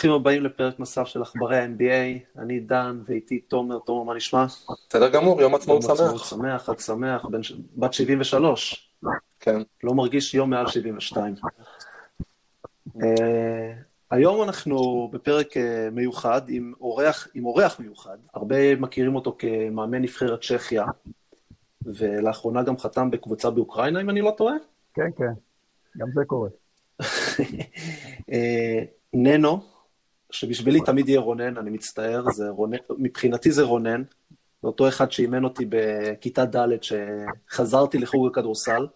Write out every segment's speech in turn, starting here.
ברוכים הבאים לפרק נוסף של עכברי ה-NBA, אני דן ואיתי תומר, תומר מה נשמע? בסדר גמור, יום עצמאות שמח. יום עצמאות שמח, חג שמח, בן, בת 73. כן. לא מרגיש יום מעל 72. uh, היום אנחנו בפרק uh, מיוחד עם אורח, עם אורח מיוחד, הרבה מכירים אותו כמאמן נבחרת צ'כיה, ולאחרונה גם חתם בקבוצה באוקראינה, אם אני לא טועה. כן, כן, גם זה קורה. אה, ננו, שבשבילי תמיד יהיה רונן, אני מצטער, זה רונן, מבחינתי זה רונן, זה אותו אחד שאימן אותי בכיתה ד' שחזרתי לחוג הכדורסל,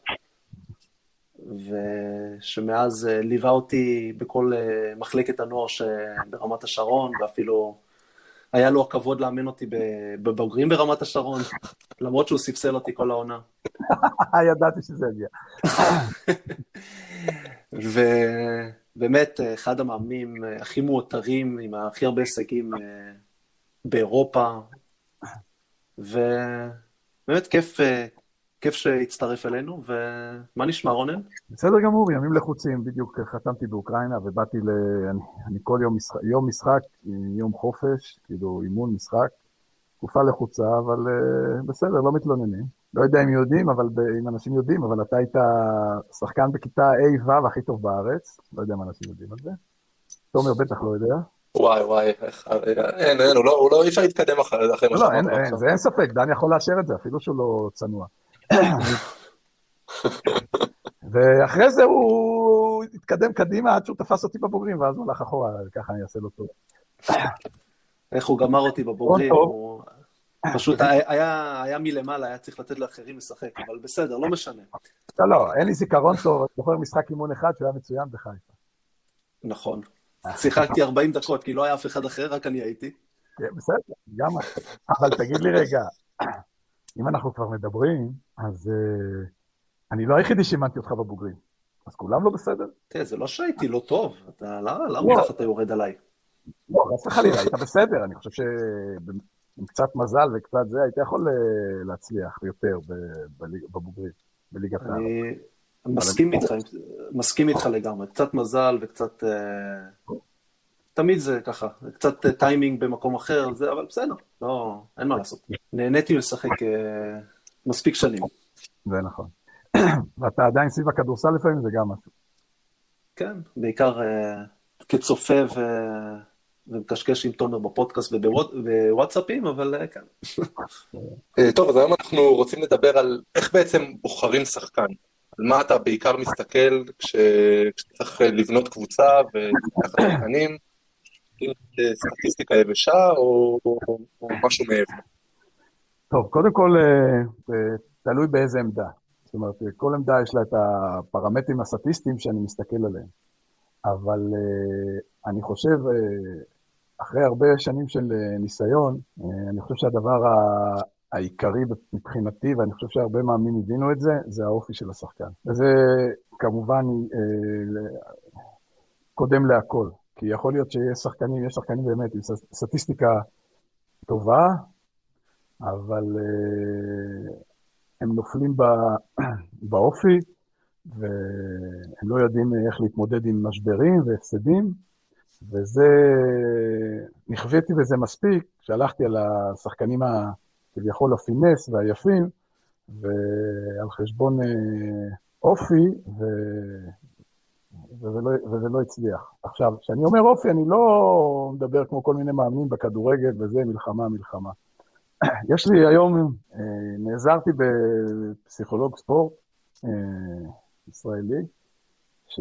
ושמאז אה, ליווה אותי בכל אה, מחלקת הנוער ברמת השרון, ואפילו היה לו הכבוד לאמן אותי בבוגרים ברמת השרון, למרות שהוא ספסל אותי כל העונה. ידעתי שזה יגיע. ובאמת, אחד המאמנים הכי מאותרים, עם הכי הרבה הישגים אה, באירופה, ובאמת כיף, אה, כיף שהצטרף אלינו, ומה נשמע רונן? בסדר גמור, ימים לחוצים, בדיוק חתמתי באוקראינה ובאתי ל... אני, אני כל יום משחק, יום משחק, יום חופש, כאילו אימון משחק, תקופה לחוצה, אבל בסדר, לא מתלוננים. לא יודע אם יודעים, אבל אם אנשים יודעים, אבל אתה היית שחקן בכיתה ה'-ו' הכי טוב בארץ, לא יודע אם אנשים יודעים על זה. תומר בטח לא יודע. וואי וואי, אין, אין, הוא לא, הוא לא, אי אפשר להתקדם אחרי מה שאמרת. לא, אין, אין, זה אין ספק, דן יכול לאשר את זה, אפילו שהוא לא צנוע. ואחרי זה הוא התקדם קדימה עד שהוא תפס אותי בבוגרים, ואז הוא הלך אחורה, ככה אני אעשה לו טוב. איך הוא גמר אותי בבוגרים, הוא... פשוט היה, היה מלמעלה, היה צריך לתת לאחרים לשחק, אבל בסדר, לא משנה. לא, לא, אין לי זיכרון טוב, אני זוכר משחק אימון אחד שהיה מצוין בחיפה. נכון. שיחקתי 40 דקות, כי לא היה אף אחד אחר, רק אני הייתי. כן, בסדר, גם... אבל תגיד לי רגע, אם אנחנו כבר מדברים, אז uh, אני לא היחידי שאימנתי אותך בבוגרים. אז כולם לא בסדר? תראה, זה לא שהייתי לא טוב, אתה, למה, למה ככה אתה יורד עליי? לא, חס וחלילה, היית בסדר, אני חושב שעם קצת מזל וקצת זה, היית יכול אה, להצליח יותר בבוגרים, בליגת העל. אני מסכים איתך, מסכים איתך לגמרי, קצת מזל וקצת... אה, תמיד זה ככה, קצת טיימינג במקום אחר, זה, אבל בסדר, לא, אין מה לעשות. נהניתי לשחק אה, מספיק שנים. זה נכון. ואתה עדיין סביב הכדורסל לפעמים, זה גם משהו. כן, בעיקר כצופה ו... ומקשקש עם תומר בפודקאסט ובוואטסאפים, אבל אה, כן. אה, טוב, אז היום אנחנו רוצים לדבר על איך בעצם בוחרים שחקן. על מה אתה בעיקר מסתכל כשצריך לבנות קבוצה ולקחת שחקנים, סטטיסטיקה יבשה או, או, או משהו מעבר. טוב, קודם כל, אה, תלוי באיזה עמדה. זאת אומרת, כל עמדה יש לה את הפרמטרים הסטטיסטיים שאני מסתכל עליהם. אבל אני חושב, אחרי הרבה שנים של אה, ניסיון, אה, אני חושב שהדבר העיקרי מבחינתי, ואני חושב שהרבה מאמנים הבינו את זה, זה האופי של השחקן. וזה כמובן אה, קודם להכל, כי יכול להיות שיש שחקנים, יש שחקנים באמת עם סטטיסטיקה טובה, אבל הם נופלים באופי, והם לא יודעים איך להתמודד עם משברים והפסדים, וזה, נכוויתי בזה מספיק, כשהלכתי על השחקנים הכביכול הפינס והיפים, ועל חשבון אה, אופי, ו... וזה, לא, וזה לא הצליח. עכשיו, כשאני אומר אופי, אני לא מדבר כמו כל מיני מאמנים בכדורגל וזה, מלחמה, מלחמה. יש לי היום, אה, נעזרתי בפסיכולוג ספורט אה, ישראלי, ש...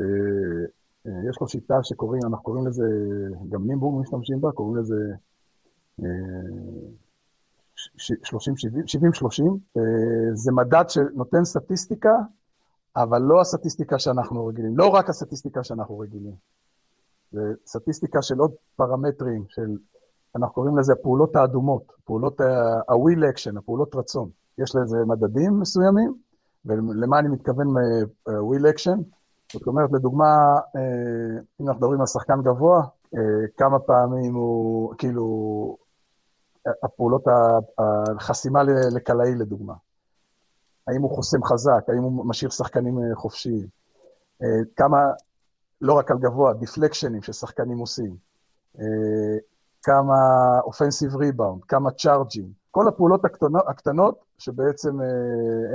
אה, יש לו שיטה שקוראים, אנחנו קוראים לזה, גם נימבורג משתמשים בה, קוראים לזה 30-70, אה, אה, זה מדד שנותן סטטיסטיקה, אבל לא הסטטיסטיקה שאנחנו רגילים, לא רק הסטטיסטיקה שאנחנו רגילים. זה סטטיסטיקה של עוד פרמטרים, של, אנחנו קוראים לזה הפעולות האדומות, פעולות ה-will action, הפעולות רצון. יש לזה מדדים מסוימים, ולמה אני מתכוון will action? זאת אומרת, לדוגמה, אה, אם אנחנו מדברים על שחקן גבוה, אה, כמה פעמים הוא, כאילו, הפעולות, החסימה לקלעי לדוגמה. האם הוא חוסם חזק, האם הוא משאיר שחקנים אה, חופשיים. כמה, לא רק על גבוה, דיפלקשנים ששחקנים עושים. כמה אופנסיב ריבאונד, כמה צ'ארג'ים, כל הפעולות הקטנות, הקטנות שבעצם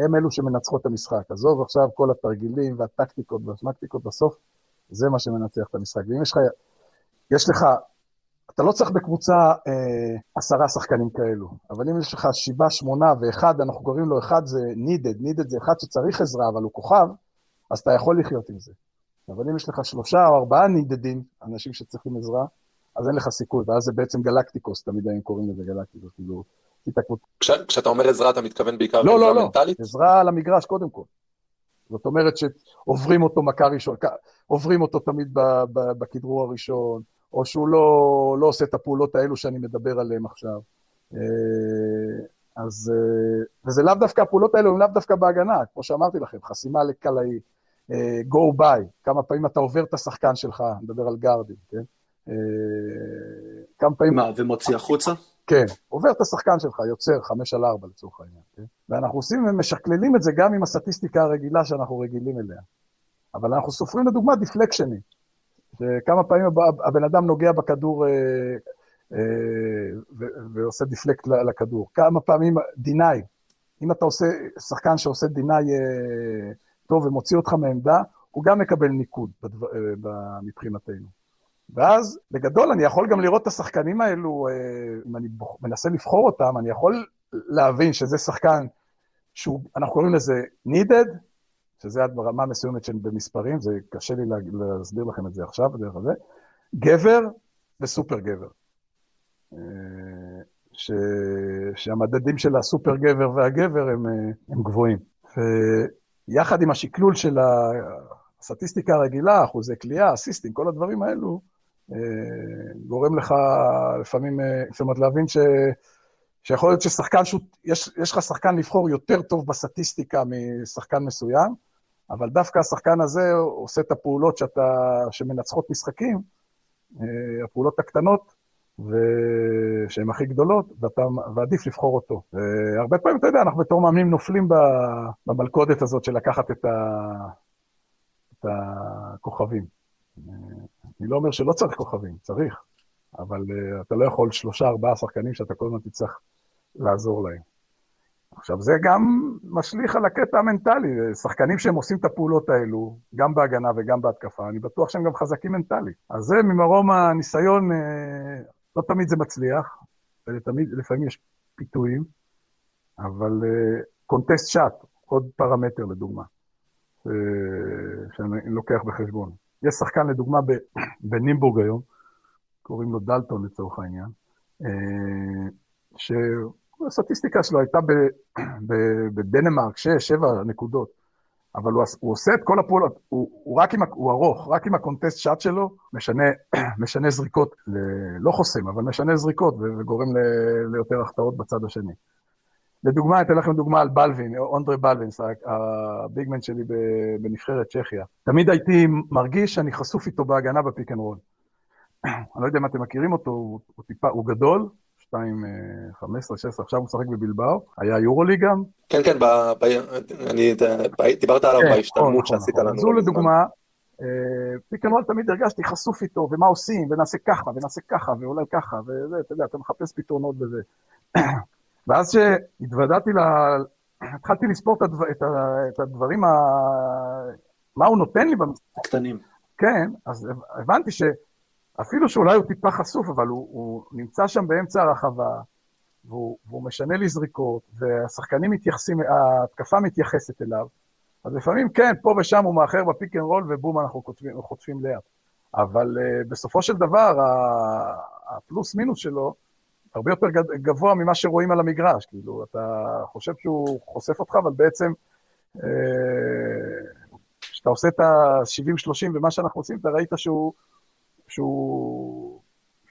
הם אלו שמנצחות את המשחק. עזוב עכשיו כל התרגילים והטקטיקות והשמקטיקות, בסוף זה מה שמנצח את המשחק. ואם יש לך, יש לך, אתה לא צריך בקבוצה אה, עשרה שחקנים כאלו, אבל אם יש לך שבעה, שמונה ואחד, אנחנו קוראים לו אחד זה needed, needed זה אחד שצריך עזרה, אבל הוא כוכב, אז אתה יכול לחיות עם זה. אבל אם יש לך שלושה או ארבעה נידדים, אנשים שצריכים עזרה, אז אין לך סיכוי, ואז זה בעצם גלקטיקוס, תמיד הם קוראים לזה גלקטיקוס, כאילו... כש, כשאתה אומר עזרה, אתה מתכוון בעיקר לא, לא, לא, מנטלית? עזרה על המגרש קודם כל. זאת אומרת שעוברים אותו מכה ראשון, עוברים אותו תמיד בכדרור הראשון, או שהוא לא, לא עושה את הפעולות האלו שאני מדבר עליהן עכשיו. אה, אז, אה, וזה לאו דווקא, הפעולות האלו הן לאו דווקא בהגנה, כמו שאמרתי לכם, חסימה לקלעי, אה, go by, כמה פעמים אתה עובר את השחקן שלך, נדבר על גארדים, כן? כמה פעמים... מה, ומוציא החוצה? כן, עובר את השחקן שלך, יוצר חמש על ארבע לצורך העניין, כן? ואנחנו עושים ומשקללים את זה גם עם הסטטיסטיקה הרגילה שאנחנו רגילים אליה. אבל אנחנו סופרים לדוגמה דיפלקשנים, שכמה פעמים הבן אדם נוגע בכדור אה, אה, ועושה דיפלקט לכדור, כמה פעמים דיניי, אם אתה עושה, שחקן שעושה דיניי אה, טוב ומוציא אותך מעמדה, הוא גם מקבל ניקוד מבחינתנו. ואז, בגדול, אני יכול גם לראות את השחקנים האלו, אם אני מנסה לבחור אותם, אני יכול להבין שזה שחקן שאנחנו קוראים לזה needed, שזה עד ברמה מסוימת של במספרים, זה קשה לי להסביר לכם את זה עכשיו, בדרך הזה, גבר וסופר גבר. אה, ש... שהמדדים של הסופר גבר והגבר הם, אה, הם גבוהים. ויחד עם השקלול של הסטטיסטיקה הרגילה, אחוזי כליאה, אסיסטים, כל הדברים האלו, אה, גורם לך לפעמים, זאת אומרת, להבין ש... שיכול להיות ששחקן, יש, יש לך שחקן לבחור יותר טוב בסטטיסטיקה משחקן מסוים, אבל דווקא השחקן הזה עושה את הפעולות שאתה, שמנצחות משחקים, אה, הפעולות הקטנות, שהן הכי גדולות, ואתה, ועדיף לבחור אותו. והרבה פעמים, אתה יודע, אנחנו בתור מאמנים נופלים במלכודת הזאת של לקחת את, ה, את הכוכבים. אה, אני לא אומר שלא צריך כוכבים, צריך, אבל אה, אתה לא יכול שלושה, ארבעה שחקנים שאתה כל הזמן תצטרך לעזור להם. עכשיו, זה גם משליך על הקטע המנטלי. שחקנים שהם עושים את הפעולות האלו, גם בהגנה וגם בהתקפה, אני בטוח שהם גם חזקים מנטלית. אז זה ממרום הניסיון, אה, לא תמיד זה מצליח, תמיד, לפעמים יש פיתויים, אבל קונטסט uh, שאט, עוד פרמטר לדוגמה, uh, שאני לוקח בחשבון. יש שחקן לדוגמה בנימבורג היום, קוראים לו דלטון לצורך העניין, uh, ש... הסטטיסטיקה שלו הייתה בדנמרק, 6-7 נקודות. אבל הוא, הוא עושה את כל הפעולות, הוא, הוא רק עם, הוא ארוך, רק עם הקונטסט שאט שלו, משנה, משנה זריקות, ל, לא חוסם, אבל משנה זריקות וגורם ל, ליותר החטאות בצד השני. לדוגמה, אתן לכם דוגמה על בלווין, אונדרי בלווין, ה big man שלי בנבחרת צ'כיה. תמיד הייתי מרגיש שאני חשוף איתו בהגנה ב pick and roll. אני לא יודע אם אתם מכירים אותו, הוא, הוא טיפה, הוא גדול, 2, 15, 16, עכשיו הוא משחק בבילבאו, היה יורוליג גם. כן, כן, ב, ב, אני, דיברת עליו כן, בהשתלמות נכון, שעשית נכון. לנו. זו לדוגמה, פיק אנד רול תמיד הרגשתי חשוף איתו, ומה עושים, ונעשה ככה, ונעשה ככה, ואולי ככה, וזה, אתה יודע, אתה מחפש פתרונות בזה. ואז שהתוודעתי ל... התחלתי לספור את, הדבר, את, את הדברים, ה... מה הוא נותן לי במשחק. הקטנים. כן, אז הבנתי ש... אפילו שאולי הוא טיפה חשוף, אבל הוא, הוא נמצא שם באמצע הרחבה, והוא, והוא משנה לי זריקות, והשחקנים מתייחסים, ההתקפה מתייחסת אליו. אז לפעמים כן, פה ושם הוא מאחר ב pick and roll, ובום, אנחנו חוטפים, חוטפים layup. אבל אה, בסופו של דבר, הפלוס מינוס שלו הרבה יותר גבוה ממה שרואים על המגרש. כאילו, אתה חושב שהוא חושף אותך, אבל בעצם, אה, כשאתה עושה את ה-70-30 ומה שאנחנו עושים, אתה ראית שהוא... שהוא,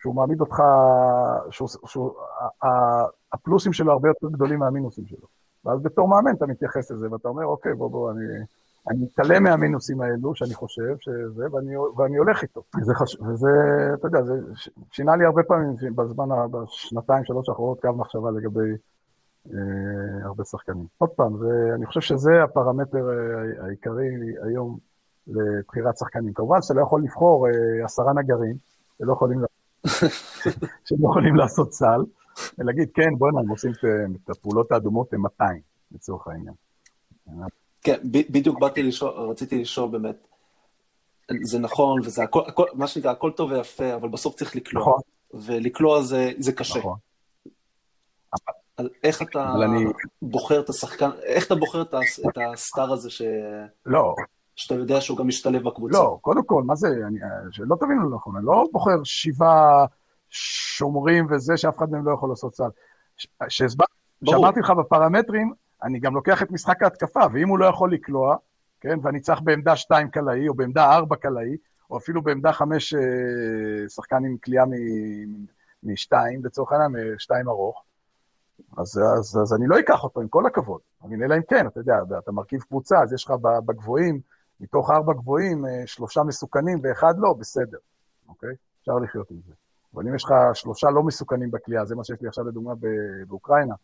שהוא מעמיד אותך, שהוא, שהוא, הפלוסים שלו הרבה יותר גדולים מהמינוסים שלו. ואז בתור מאמן אתה מתייחס לזה, ואתה אומר, אוקיי, בוא, בוא, אני, אני מתעלם מהמינוסים האלו, שאני חושב שזה, ואני, ואני הולך איתו. וזה, חש... וזה, אתה יודע, זה שינה לי הרבה פעמים בזמן, בשנתיים, שלוש האחרונות, קו מחשבה לגבי אה, הרבה שחקנים. עוד פעם, זה, אני חושב שזה הפרמטר אה, העיקרי היום לבחירת שחקנים. כמובן שאתה לא יכול לבחור אה, עשרה נגרים, שלא יכולים... שהם יכולים לעשות סל, ולהגיד, כן, בוא'נה, הם עושים את הפעולות האדומות הם 200, לצורך העניין. כן, בדיוק באתי לשאול, רציתי לשאול באמת, זה נכון, וזה הכל, הכל, מה שנקרא, הכל טוב ויפה, אבל בסוף צריך לקלוע. נכון. ולקלוע זה, זה קשה. נכון. אז איך אתה אני... בוחר את השחקן, איך אתה בוחר את, את הסטאר הזה ש... לא. שאתה יודע שהוא גם משתלב בקבוצה? לא, קודם כל, מה זה, אני, שלא תבינו נכון, אני לא בוחר שבעה שומרים וזה שאף אחד מהם לא יכול לעשות סל. כשאמרתי לך בפרמטרים, אני גם לוקח את משחק ההתקפה, ואם הוא לא יכול לקלוע, כן, ואני צריך בעמדה 2 קלעי, או בעמדה 4 קלעי, או אפילו בעמדה 5 אה, שחקן עם קליעה מ-2, לצורך העניין, מ-2 ארוך, אז, אז, אז אני לא אקח אותו, עם כל הכבוד. אני אלא אם כן, אתה יודע, אתה מרכיב קבוצה, אז יש לך בגבוהים, מתוך ארבע גבוהים, אה, שלושה מסוכנים ואחד לא, בסדר, אוקיי? אפשר לחיות עם זה. אבל אם יש לך שלושה לא מסוכנים בכלייה, זה מה שיש לי עכשיו לדוגמה באוקראינה,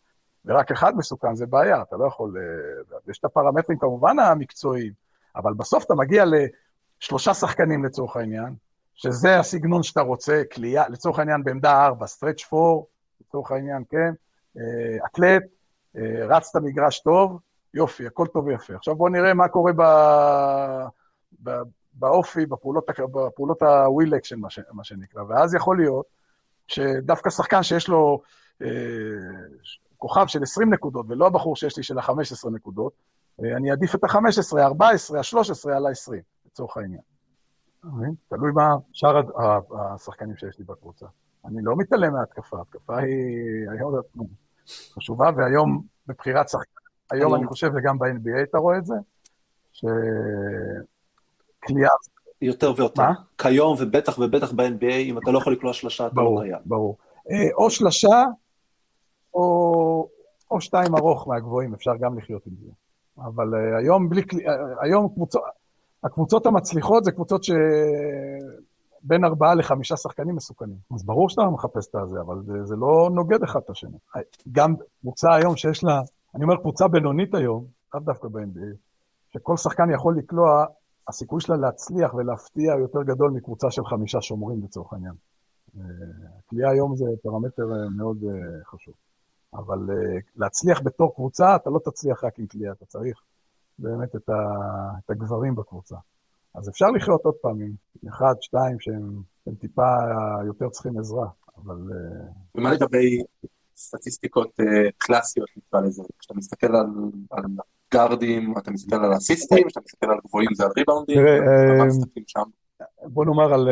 ורק אחד מסוכן, זה בעיה, אתה לא יכול... אה, יש את הפרמטרים כמובן המקצועיים, אבל בסוף אתה מגיע לשלושה שחקנים לצורך העניין, שזה הסגנון שאתה רוצה, כלייה, לצורך העניין בעמדה ארבע, stretch 4, לצורך העניין, כן, אה, אתלט, אה, רצת מגרש טוב, יופי, הכל טוב ויפה. עכשיו בואו נראה מה קורה ב... ב... באופי, בפעולות, בפעולות ה-will action, מה, ש... מה שנקרא, ואז יכול להיות שדווקא שחקן שיש לו אה, כוכב של 20 נקודות, ולא הבחור שיש לי של ה-15 נקודות, אה, אני אעדיף את ה-15, ה-14, ה-13 על ה-20, לצורך העניין. תלוי מה שאר השחקנים שיש לי בקבוצה. אני לא מתעלם מההתקפה, ההתקפה היא היום חשובה, והיום בבחירת שחקן, היום אני חושב, וגם ב-NBA אתה רואה את זה, שקליעה... יותר ויותר. מה? כיום, ובטח ובטח ב-NBA, אם אתה לא יכול לקלוע שלושה, אתה לא קיים. ברור, ברור. או שלושה, או, או שתיים ארוך מהגבוהים, אפשר גם לחיות עם זה. אבל uh, היום בלי. Uh, היום קבוצות... הקבוצות המצליחות זה קבוצות שבין ארבעה לחמישה שחקנים מסוכנים. אז ברור שאתה מחפש את הזה, אבל זה, זה לא נוגד אחד את השני. גם קבוצה היום שיש לה, אני אומר קבוצה בינונית היום, לאו דווקא ב-NBA, שכל שחקן יכול לקלוע, הסיכוי שלה להצליח ולהפתיע יותר גדול מקבוצה של חמישה שומרים לצורך העניין. הכלייה אה, היום זה פרמטר מאוד חשוב. אבל uh, להצליח בתור קבוצה, אתה לא תצליח רק עם כליאה, אתה צריך באמת את, ה, את הגברים בקבוצה. אז אפשר לחיות עוד פעם עם אחד, שתיים, שהם, שהם טיפה יותר צריכים עזרה, אבל... אה, ומה לגבי סטטיסטיקות אה, קלאסיות, נקרא לזה? כשאתה מסתכל על, על גארדים, אתה מסתכל על אסיסטים, כשאתה מסתכל על גבוהים זה על ריבאונדים, תראה, שם? בוא נאמר על...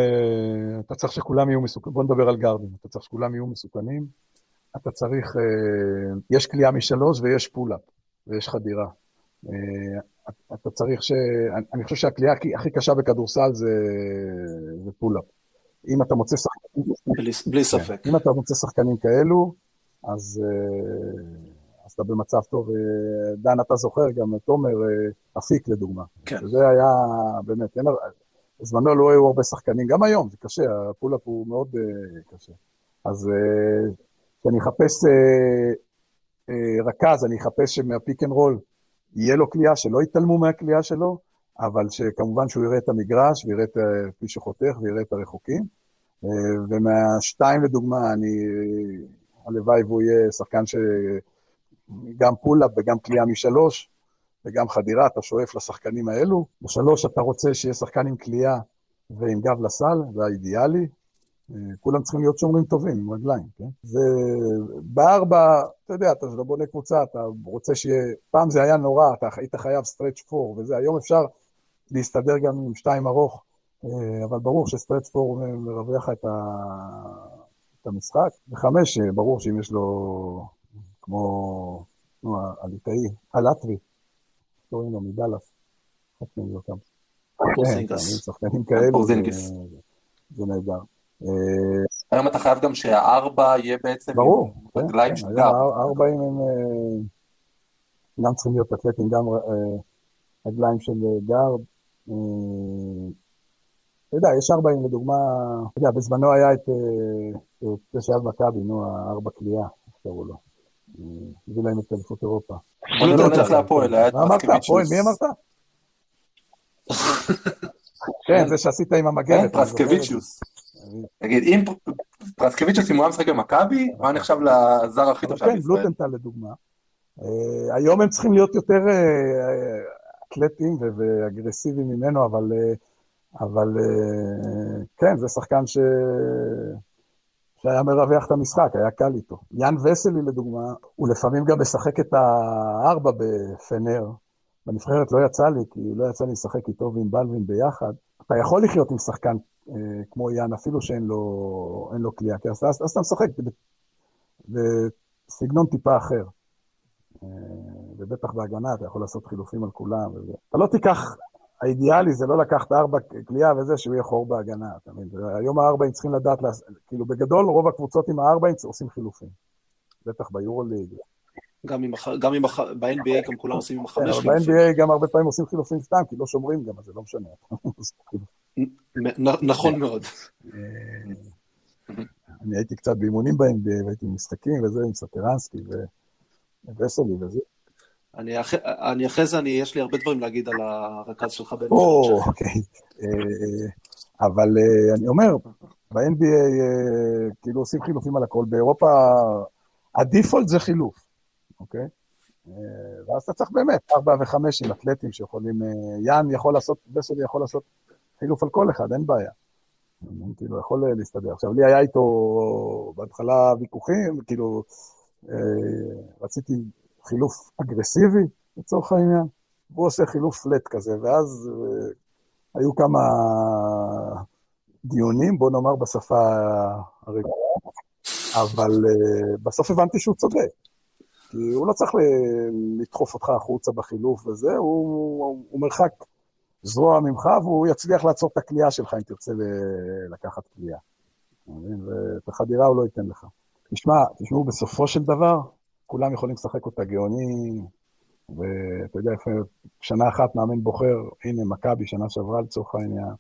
אתה צריך שכולם יהיו מסוכנים, בוא נדבר על גארדים, אתה צריך שכולם יהיו מסוכנים. אתה צריך, אה, יש קליעה משלוש ויש pull-up, ויש חדירה. אה, אתה צריך ש... אני חושב שהקליעה הכי, קשה בכדורסל זה, זה pull-up. אם אתה מוצא שחקנים... בלי, בלי ספק. אם אתה מוצא שחקנים כאלו, אז, אה, אז אתה במצב טוב. דן, אתה זוכר גם את עומר אפיק, לדוגמה. כן. זה היה באמת, אין... בזמנו לא היו הרבה שחקנים, גם היום זה קשה, ה pull-up הוא מאוד קשה. אז כשאני אחפש אה, אה, רכז, אני אחפש שמה pick and roll יהיה לו קליעה, שלא יתעלמו מהקליעה שלו, אבל שכמובן שהוא יראה את המגרש, ויראה את מי שחותך, ויראה את הרחוקים. אה, ומהשתיים לדוגמה, אני, הלוואי והוא יהיה שחקן שגם pull-up וגם קליעה משלוש, וגם חדירה, אתה שואף לשחקנים האלו. בשלוש אתה רוצה שיהיה שחקן עם קליעה ועם גב לסל, זה האידיאלי, כולם צריכים להיות שומרים טובים עם רגליים, כן? ובארבע, אתה יודע, אתה בונה קבוצה, אתה רוצה שיהיה... פעם זה היה נורא, אתה היית חייב stretch four וזה, היום אפשר להסתדר גם עם שתיים ארוך, אה, אבל ברור ש stretch four מרווח את, ה... את המשחק. וחמש, אה, ברור שאם יש לו, כמו, נו, הליטאי, הלטבי, קוראים לו מדאלאס, חושבים אותם. פורזינגיס. שחקנים כאלו, זה נהדר. אה, היום אתה חייב גם שהארבע יהיה בעצם ברור, כן, רגליים של גארד. הארבעים הם אה, גם צריכים להיות אתלטים, גם אה, רגליים של גב. אתה יודע, יש ארבעים, לדוגמה, אתה יודע, בזמנו היה את זה שהיה במכבי, נו, הארבע קליעה, איך קראו לו. הביא להם את אליפות אירופה. בוא נלך להפועל, היה את מה אמרת? הפועל, מי אמרת? כן, זה שעשית עם המגנת. פרסקוויצ'יוס. תגיד, אם פרסקביץ' אם הוא היה משחק במכבי, הוא היה נחשב לזר הכי טוב שהיה כן, בישראל. כן, בלוטנטל לדוגמה. אה, היום הם צריכים להיות יותר אה, אתלטים ואגרסיביים ממנו, אבל, אבל כן, זה שחקן ש... שהיה מרווח את המשחק, היה קל איתו. יאן וסלי, לדוגמה, הוא לפעמים גם משחק את הארבע בפנר. בנבחרת לא יצא לי, כי לא יצא לי לשחק איתו ועם בלווין ביחד. אתה יכול לחיות עם שחקן אה, כמו יאן, אפילו שאין לו, לו כליאה, כי אז, אז אתה משחק בסגנון טיפה אחר. אה, ובטח בהגנה אתה יכול לעשות חילופים על כולם. וזה. אתה לא תיקח האידיאלי זה לא לקחת ארבע קליעה וזה, שהוא יהיה חור בהגנה, אתה מבין? היום הארבעים צריכים לדעת, כאילו בגדול רוב הקבוצות עם הארבעים עושים חילופים. בטח ביורוליג. גם, עם, גם עם, ב-NBA גם כולם עושים עם החמש כן, חילופים. ב-NBA גם הרבה פעמים עושים חילופים סתם, כי לא שומרים גם, אז זה לא משנה. נכון מאוד. אה, אני הייתי קצת באימונים ב-NBA, והייתי במשחקים וזה, עם סטרנסקי וסולי וזה. אני, אח... אני אחרי זה, יש לי הרבה דברים להגיד על הרכז שלך ב-NBA. או, אוקיי. אה, אבל אה, אני אומר, ב-NBA כאילו עושים חילופים על הכל. באירופה הדיפולט זה חילוף, אוקיי? ואז אתה צריך באמת ארבע וחמש עם אתלטים שיכולים... יאן יכול לעשות, בסולי יכול לעשות חילוף על כל אחד, אין בעיה. כאילו, יכול להסתדר. עכשיו, לי היה איתו בהתחלה ויכוחים, כאילו, רציתי חילוף אגרסיבי, לצורך העניין. והוא עושה חילוף פלט כזה, ואז uh, היו כמה דיונים, בוא נאמר בשפה הרגועה, אבל uh, בסוף הבנתי שהוא צודק. כי הוא לא צריך לדחוף אותך החוצה בחילוף וזה, הוא, הוא, הוא מרחק זרוע ממך, והוא יצליח לעצור את הכלייה שלך אם תרצה לקחת כלייה. ואת החדירה הוא לא ייתן לך. תשמע, תשמעו, בסופו של דבר, כולם יכולים לשחק אותה גאוני, ואתה יודע, שנה אחת מאמן בוחר, הנה, מכבי, שנה שעברה לצורך העניין,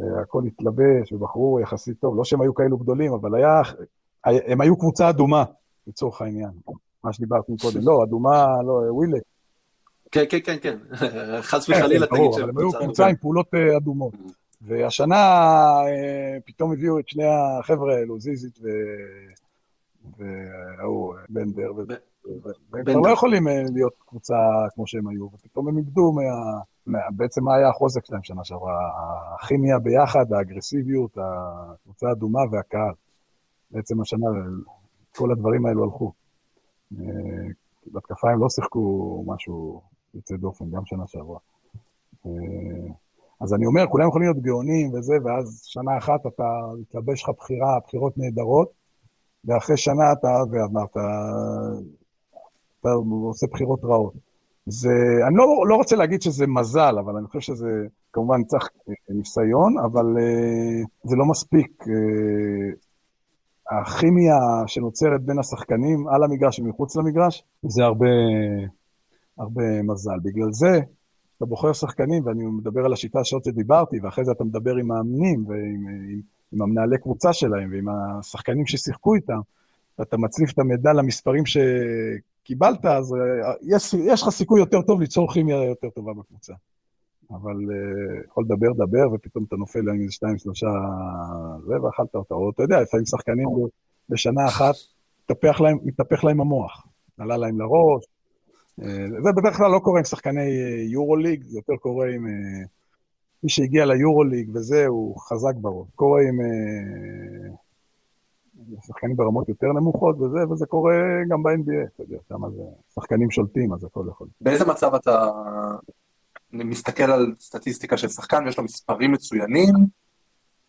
אה, הכל התלבש ובחרו יחסית טוב, לא שהם היו כאלו גדולים, אבל היה, הם היו קבוצה אדומה, לצורך העניין, מה שדיברתי קודם. לא, אדומה, לא, ווילה. כן, כן, כן, כן, חס וחלילה כן, תגיד שהם. הם היו קבוצה עם פעולות אה, אדומות. והשנה אה, פתאום הביאו את שני החבר'ה האלו, זיזית. וההוא, בנדר, והם לא יכולים אה, להיות קבוצה כמו שהם היו, ופתאום הם איבדו מה... בעצם מה היה החוזק שלהם שנה שעברה? הכימיה ביחד, האגרסיביות, הקבוצה האדומה והקהל. בעצם השנה כל הדברים האלו הלכו. אה, בהתקפה הם לא שיחקו משהו יוצא דופן, גם שנה שעברה. אה, אז אני אומר, כולם יכולים להיות גאונים וזה, ואז שנה אחת אתה, מתלבש לך בחירה, בחירות נהדרות, ואחרי שנה אתה, ואמרת, אתה עושה בחירות רעות. זה, אני לא, לא רוצה להגיד שזה מזל, אבל אני חושב שזה, כמובן צריך ניסיון, אבל uh, זה לא מספיק. הכימיה שנוצרת בין השחקנים על המגרש ומחוץ למגרש, זה הרבה, הרבה מזל. בגלל זה, אתה בוחר שחקנים, ואני מדבר על השיטה שעוד שדיברתי, ואחרי זה אתה מדבר עם מאמנים ועם עם, עם המנהלי קבוצה שלהם ועם השחקנים ששיחקו איתם, ואתה מצליף את המידע למספרים שקיבלת, אז אה, יש, יש לך סיכוי יותר טוב ליצור כימיה יותר טובה בקבוצה. אבל uh, יכול לדבר, דבר, ופתאום אתה נופל עם איזה שתיים, שלושה, זה, ואכלת אותה. או אתה יודע, לפעמים שחקנים בשנה אחת, מתהפך להם, מתהפך להם המוח. עלה להם לראש. Uh, זה בדרך כלל לא קורה עם שחקני יורוליג, זה יותר קורה עם... Uh, מי שהגיע ליורוליג וזה, הוא חזק בראש. קורה עם אה, שחקנים ברמות יותר נמוכות וזה, וזה קורה גם ב-NBA, אתה יודע, שם זה שחקנים שולטים, אז הכל יכול. באיזה מצב אתה מסתכל על סטטיסטיקה של שחקן ויש לו מספרים מצוינים,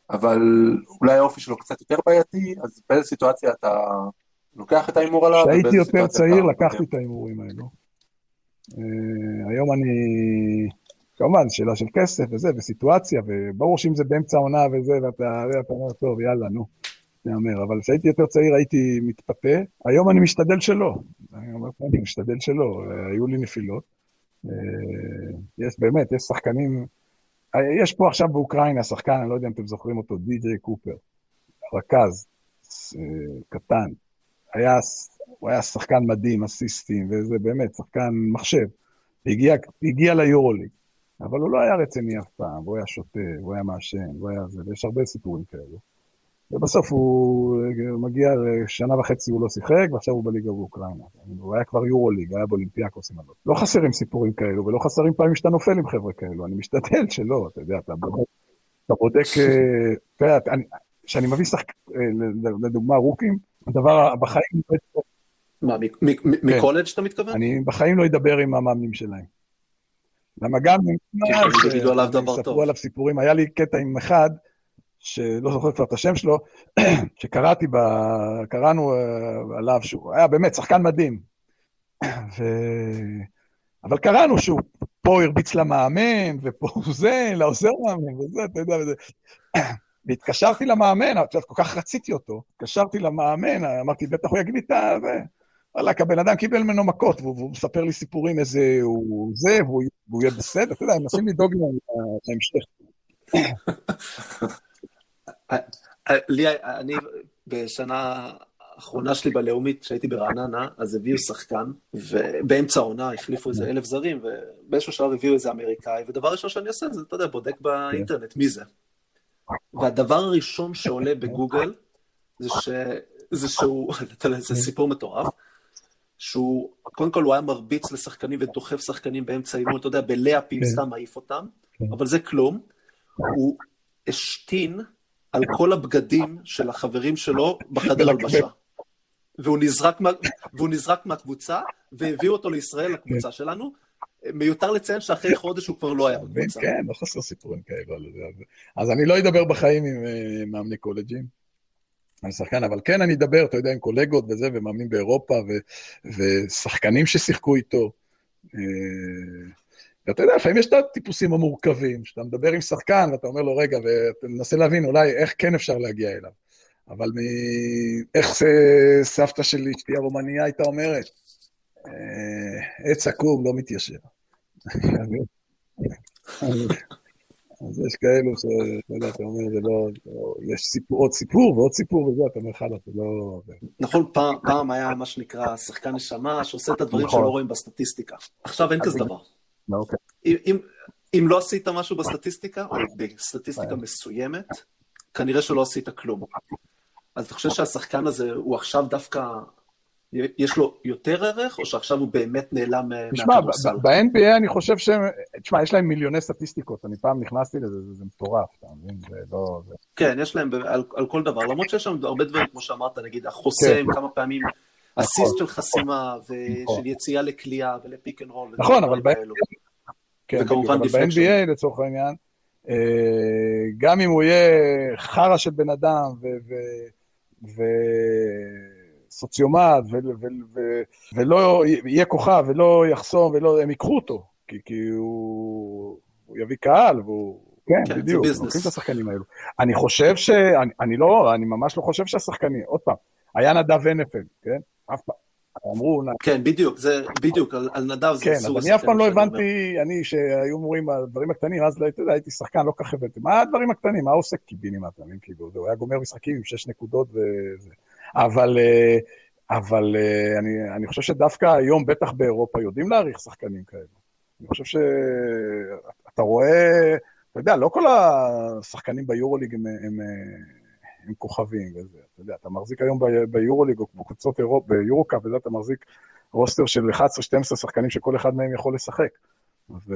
אבל אולי האופי שלו קצת יותר בעייתי, אז באיזה סיטואציה אתה לוקח את ההימור עליו? כשהייתי יותר צעיר לקחתי את ההימורים האלו. אה, היום אני... כמובן, שאלה של כסף וזה, וסיטואציה, וברור שאם זה באמצע העונה וזה, ואתה אומר, טוב, יאללה, נו, נאמר. אבל כשהייתי יותר צעיר הייתי מתפתה, היום אני משתדל שלא. אני אומר, אני משתדל שלא, היו לי נפילות. אה, יש, באמת, יש שחקנים, יש פה עכשיו באוקראינה שחקן, אני לא יודע אם אתם זוכרים אותו, די.ג'יי קופר, רכז, אה, קטן. היה, הוא היה שחקן מדהים, אסיסטים, וזה באמת, שחקן מחשב. הגיע, הגיע ליורוליג. אבל הוא לא היה רציני אף פעם, הוא היה שותה, הוא היה מעשן, הוא היה זה, ויש הרבה סיפורים כאלו. ובסוף הוא מגיע לשנה וחצי הוא לא שיחק, ועכשיו הוא בליגה באוקראינה. הוא היה כבר יורו-ליג, היה באולימפיאקוס עם הלא. לא חסרים סיפורים כאלו, ולא חסרים פעמים שאתה נופל עם חבר'ה כאלו. אני משתדל שלא, אתה יודע, אתה בודק, אה, כשאני מביא שחק... אה, לדוגמה רוקים, הדבר בחיים... מה, מקולג' כן. אתה מתכוון? אני בחיים לא אדבר עם המאמנים שלהם. למה גם... דבר טוב. ספרו עליו סיפורים. היה לי קטע עם אחד, שלא זוכר כבר את השם שלו, שקראתי, ב... קראנו uh, עליו שהוא היה באמת שחקן מדהים. ו... אבל קראנו שהוא פה הרביץ למאמן, ופה זה, לעוזר מאמן, וזה, אתה יודע, וזה. והתקשרתי למאמן, כל כך רציתי אותו, התקשרתי למאמן, אמרתי, בטח הוא יגיד לי את ה... וואלכ, הבן אדם קיבל ממנו מכות, והוא מספר לי סיפורים איזה הוא זה, והוא יהיה בסדר, אתה יודע, הם מנסים לדאוג להמשך. לי, אני בשנה האחרונה שלי בלאומית, כשהייתי ברעננה, אז הביאו שחקן, ובאמצע העונה החליפו איזה אלף זרים, ובאיזשהו שלב הביאו איזה אמריקאי, ודבר ראשון שאני עושה זה, אתה יודע, בודק באינטרנט מי זה. והדבר הראשון שעולה בגוגל, זה, ש... זה שהוא, זה סיפור מטורף, שהוא, קודם כל הוא היה מרביץ לשחקנים ודוחף שחקנים באמצע אימון, אתה יודע, בלאפים כן. סתם מעיף אותם, כן. אבל זה כלום. הוא השתין על כל הבגדים של החברים שלו בחדר הלבשה. והוא נזרק, מה, והוא נזרק מהקבוצה, והביאו אותו לישראל, לקבוצה שלנו. מיותר לציין שאחרי חודש הוא כבר לא היה בקבוצה. כן, לא חסר סיפורים כאלו. אז אני לא אדבר בחיים עם אה, מאמני קולג'ים. אני שחקן, אבל כן אני אדבר, אתה יודע, עם קולגות וזה, ומאמנים באירופה, ו, ושחקנים ששיחקו איתו. אה, ואתה יודע, לפעמים יש את הטיפוסים המורכבים, שאתה מדבר עם שחקן ואתה אומר לו, רגע, ואתה מנסה להבין אולי איך כן אפשר להגיע אליו. אבל מאיך סבתא שלי, שתהיה רומניה, הייתה אומרת, אה, עץ עקום לא מתיישר. אז יש כאלו שאתה יודע, אתה אומר, זה לא, יש סיפור, עוד סיפור ועוד סיפור וזה, אתה אומר, חלאס, זה לא... נכון, פעם, פעם היה מה שנקרא שחקן נשמה, שעושה את הדברים נכון. שלא רואים בסטטיסטיקה. עכשיו אין כזה דבר. אוקיי. אם, אם לא עשית משהו בסטטיסטיקה, או בסטטיסטיקה מסוימת, כנראה שלא עשית כלום. אז אתה חושב שהשחקן הזה הוא עכשיו דווקא, יש לו יותר ערך, או שעכשיו הוא באמת נעלם מהכדורסל? תשמע, ב-NBA אני חושב שהם, תשמע, יש להם מיליוני סטטיסטיקות, אני פעם נכנסתי לזה, זה, זה מטורף, אתה מבין? זה לא... זה... כן, יש להם על, על כל דבר, למרות שיש שם הרבה דברים, כמו שאמרת, נגיד, החוסם, כן. כמה פעמים, אסיסט נכון. של חסימה, ושל נכון. יציאה לקליעה ולפיק אנד רול. נכון, אבל כן, ב-NBA לצורך העניין, אה, גם אם הוא יהיה חרא של בן אדם וסוציומט, ולא יהיה כוכב ולא יחסום, ולא, הם ייקחו אותו, כי, כי הוא, הוא יביא קהל, והוא... כן, כן בדיוק, לוקחים את השחקנים האלו. אני חושב ש... אני, אני לא, אני ממש לא חושב שהשחקנים, עוד פעם, היה נדב הנפל, כן? אף פעם. אמרו... כן, בדיוק, זה בדיוק, על, על נדב זה כן, אסור. כן, אז אני אף פעם לא הבנתי, אני, שהיו אומרים הדברים הקטנים, אז אתה יודע, הייתי שחקן, לא כך הבנתי. מה הדברים הקטנים? מה עושה קיבינימט? כאילו, הוא היה גומר משחקים עם שש נקודות וזה. אבל, אה, אבל אה, אני, אני חושב שדווקא היום, בטח באירופה, יודעים להעריך שחקנים כאלה. אני חושב שאתה רואה, אתה יודע, לא כל השחקנים ביורוליג הם, הם, הם כוכבים וזה. אתה יודע, אתה מחזיק היום ביורוליג או בקבוצות אירופה, ביורוקאפ, וזה אתה מחזיק רוסטר של 11-12 שחקנים שכל אחד מהם יכול לשחק. ו...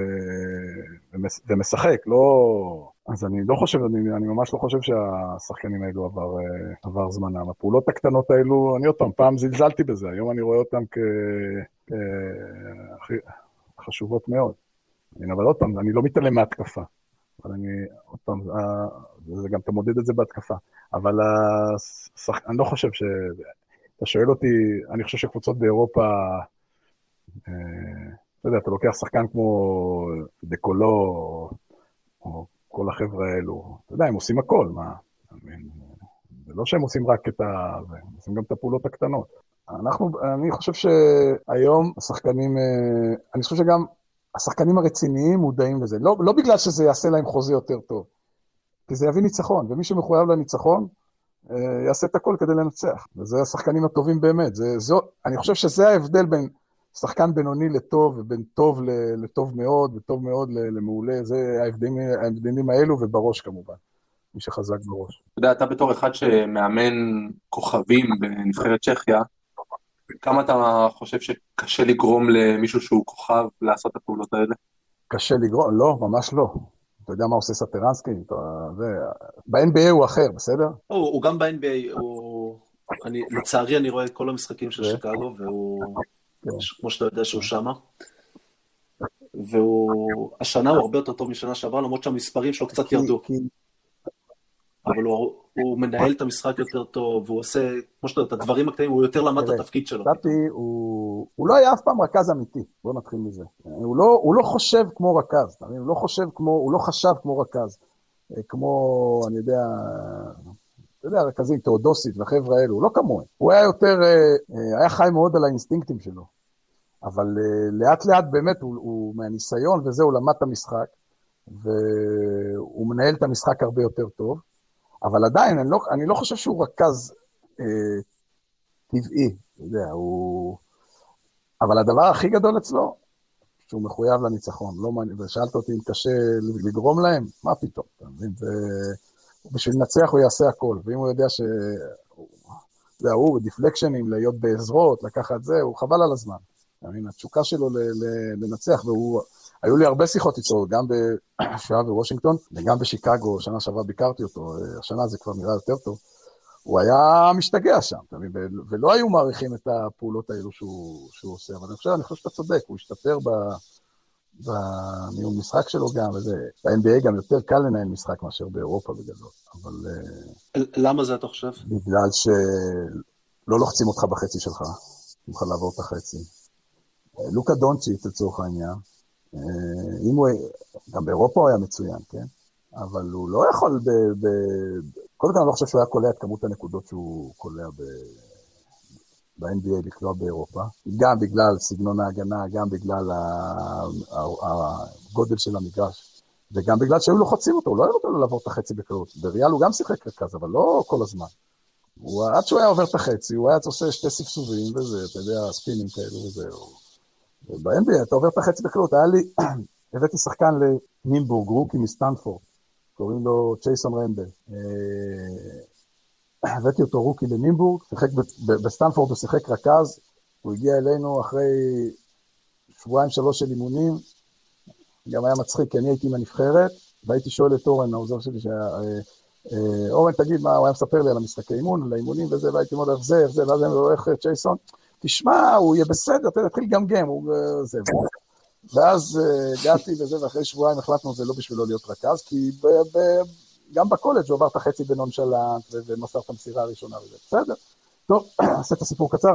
ומשחק, לא... אז אני לא חושב, אני, אני ממש לא חושב שהשחקנים האלו עבר, עבר זמנם. הפעולות הקטנות האלו, אני עוד פעם, פעם זלזלתי בזה, היום אני רואה אותן כחשובות מאוד. אבל עוד פעם, אני לא מתעלם מהתקפה. אבל אני, עוד פעם, זה גם אתה מודד את זה בהתקפה. אבל השח... אני לא חושב ש... אתה שואל אותי, אני חושב שקבוצות באירופה, אה, אתה יודע, אתה לוקח שחקן כמו דקולו, או כל החבר'ה האלו, אתה יודע, הם עושים הכל, מה? זה לא שהם עושים רק את ה... הם עושים גם את הפעולות הקטנות. אנחנו, אני חושב שהיום השחקנים, אה, אני חושב שגם השחקנים הרציניים מודעים לזה. לא, לא בגלל שזה יעשה להם חוזה יותר טוב, כי זה יביא ניצחון, ומי שמחויב לניצחון, אה, יעשה את הכל כדי לנצח. וזה השחקנים הטובים באמת. זה, זו, אני חושב שזה ההבדל בין שחקן בינוני לטוב, ובין טוב לטוב מאוד, וטוב מאוד למעולה. זה ההבדלים, ההבדלים האלו, ובראש כמובן. מי שחזק בראש. אתה יודע, אתה בתור אחד שמאמן כוכבים בנבחרת צ'כיה, כמה אתה חושב שקשה לגרום למישהו שהוא כוכב לעשות את הפעולות האלה? קשה לגרום? לא, ממש לא. אתה יודע מה עושה סטרנסקי? ב-NBA הוא אחר, בסדר? הוא, הוא גם ב-NBA, הוא... אני, לצערי אני רואה את כל המשחקים של שיקגו, והוא. כמו שאתה יודע שהוא שמה. והוא, השנה הוא הרבה יותר טוב משנה שעברה, למרות שהמספרים שלו קצת ירדו. אבל הוא, הוא מנהל את המשחק יותר טוב, והוא עושה, כמו שאתה יודע, את הדברים הקטנים, הוא יותר למד את התפקיד שלו. סטאפי, הוא, הוא לא היה אף פעם רכז אמיתי, בואו נתחיל מזה. הוא לא, הוא לא חושב כמו רכז, הוא לא חושב כמו, הוא לא חשב כמו רכז. אה, כמו, אני יודע, אתה יודע, רכזים, תאודוסית והחבר'ה האלו, הוא לא כמוהם. הוא היה יותר, אה, אה, היה חי מאוד על האינסטינקטים שלו. אבל לאט לאט באמת, הוא, הוא מהניסיון וזה, הוא למד את המשחק, והוא מנהל את המשחק הרבה יותר טוב. אבל עדיין, אני לא, אני לא חושב שהוא רכז אה, טבעי, אתה יודע, הוא... אבל הדבר הכי גדול אצלו, שהוא מחויב לניצחון. לא מעניין, ושאלת אותי אם קשה לגרום להם, מה פתאום, אתה מבין? בשביל לנצח הוא יעשה הכל, ואם הוא יודע ש... זה הוא, דיפלקשנים, להיות בעזרות, לקחת זה, הוא חבל על הזמן. מבין? התשוקה שלו לנצח, והוא... היו לי הרבה שיחות איתו, גם בשעה בוושינגטון וגם בשיקגו, שנה שעברה ביקרתי אותו, השנה זה כבר נראה יותר טוב. הוא היה משתגע שם, אתה מבין? ולא היו מעריכים את הפעולות האלו שהוא, שהוא עושה, אבל אני חושב, אני חושב שאתה צודק, הוא השתפר ב... בניהול משחק שלו גם, וזה, ב-NBA גם יותר קל לנהל משחק מאשר באירופה בגדול, אבל... אה, למה זה אתה חושב? בגלל שלא לוחצים אותך בחצי שלך, צריכים לך לעבור את החצי. לוקה דונצ'יט, לצורך העניין, אה, אם הוא, גם באירופה הוא היה מצוין, כן? אבל הוא לא יכול ב... ב קודם כל אני לא חושב שהוא היה קולע את כמות הנקודות שהוא קולע ב... ב-NBA לקלוע באירופה, גם בגלל סגנון ההגנה, גם בגלל הגודל של המגרש, וגם בגלל שהיו לוחצים אותו, הוא לא היה נותן לו לעבור את החצי בקלות. בריאל הוא גם שיחק רכז, אבל לא כל הזמן. הוא, עד שהוא היה עובר את החצי, הוא היה עושה שתי ספסובים וזה, אתה יודע, ספינים כאלו וזהו. ב-NBA אתה עובר את החצי בקלות. היה לי, הבאתי שחקן לנימבורג, rookie מסטנפורד, קוראים לו צ'ייסון רנדל. אה, הבאתי אותו rookie לנימבורג, שיחק בסטנפורד, הוא שיחק רכז, הוא הגיע אלינו אחרי שבועיים שלוש של אימונים, גם היה מצחיק, כי אני הייתי עם הנבחרת, והייתי שואל את אורן, העוזר שלי, שהיה... אה, אה, אורן, תגיד מה, הוא היה מספר לי על המשחקי אימון, על האימונים וזה, והייתי אומר, איך זה, איך זה, ואז אני אומר, איך צ'ייסון? תשמע, הוא יהיה בסדר, תתחיל לגמגם, הוא זה. ואז הגעתי וזה, ואחרי שבועיים החלטנו זה לא בשבילו להיות רכז, כי גם בקולג' הוא עבר את החצי בנונשלנט, ומסר את המסירה הראשונה וזה. בסדר. טוב, אעשה את הסיפור קצר.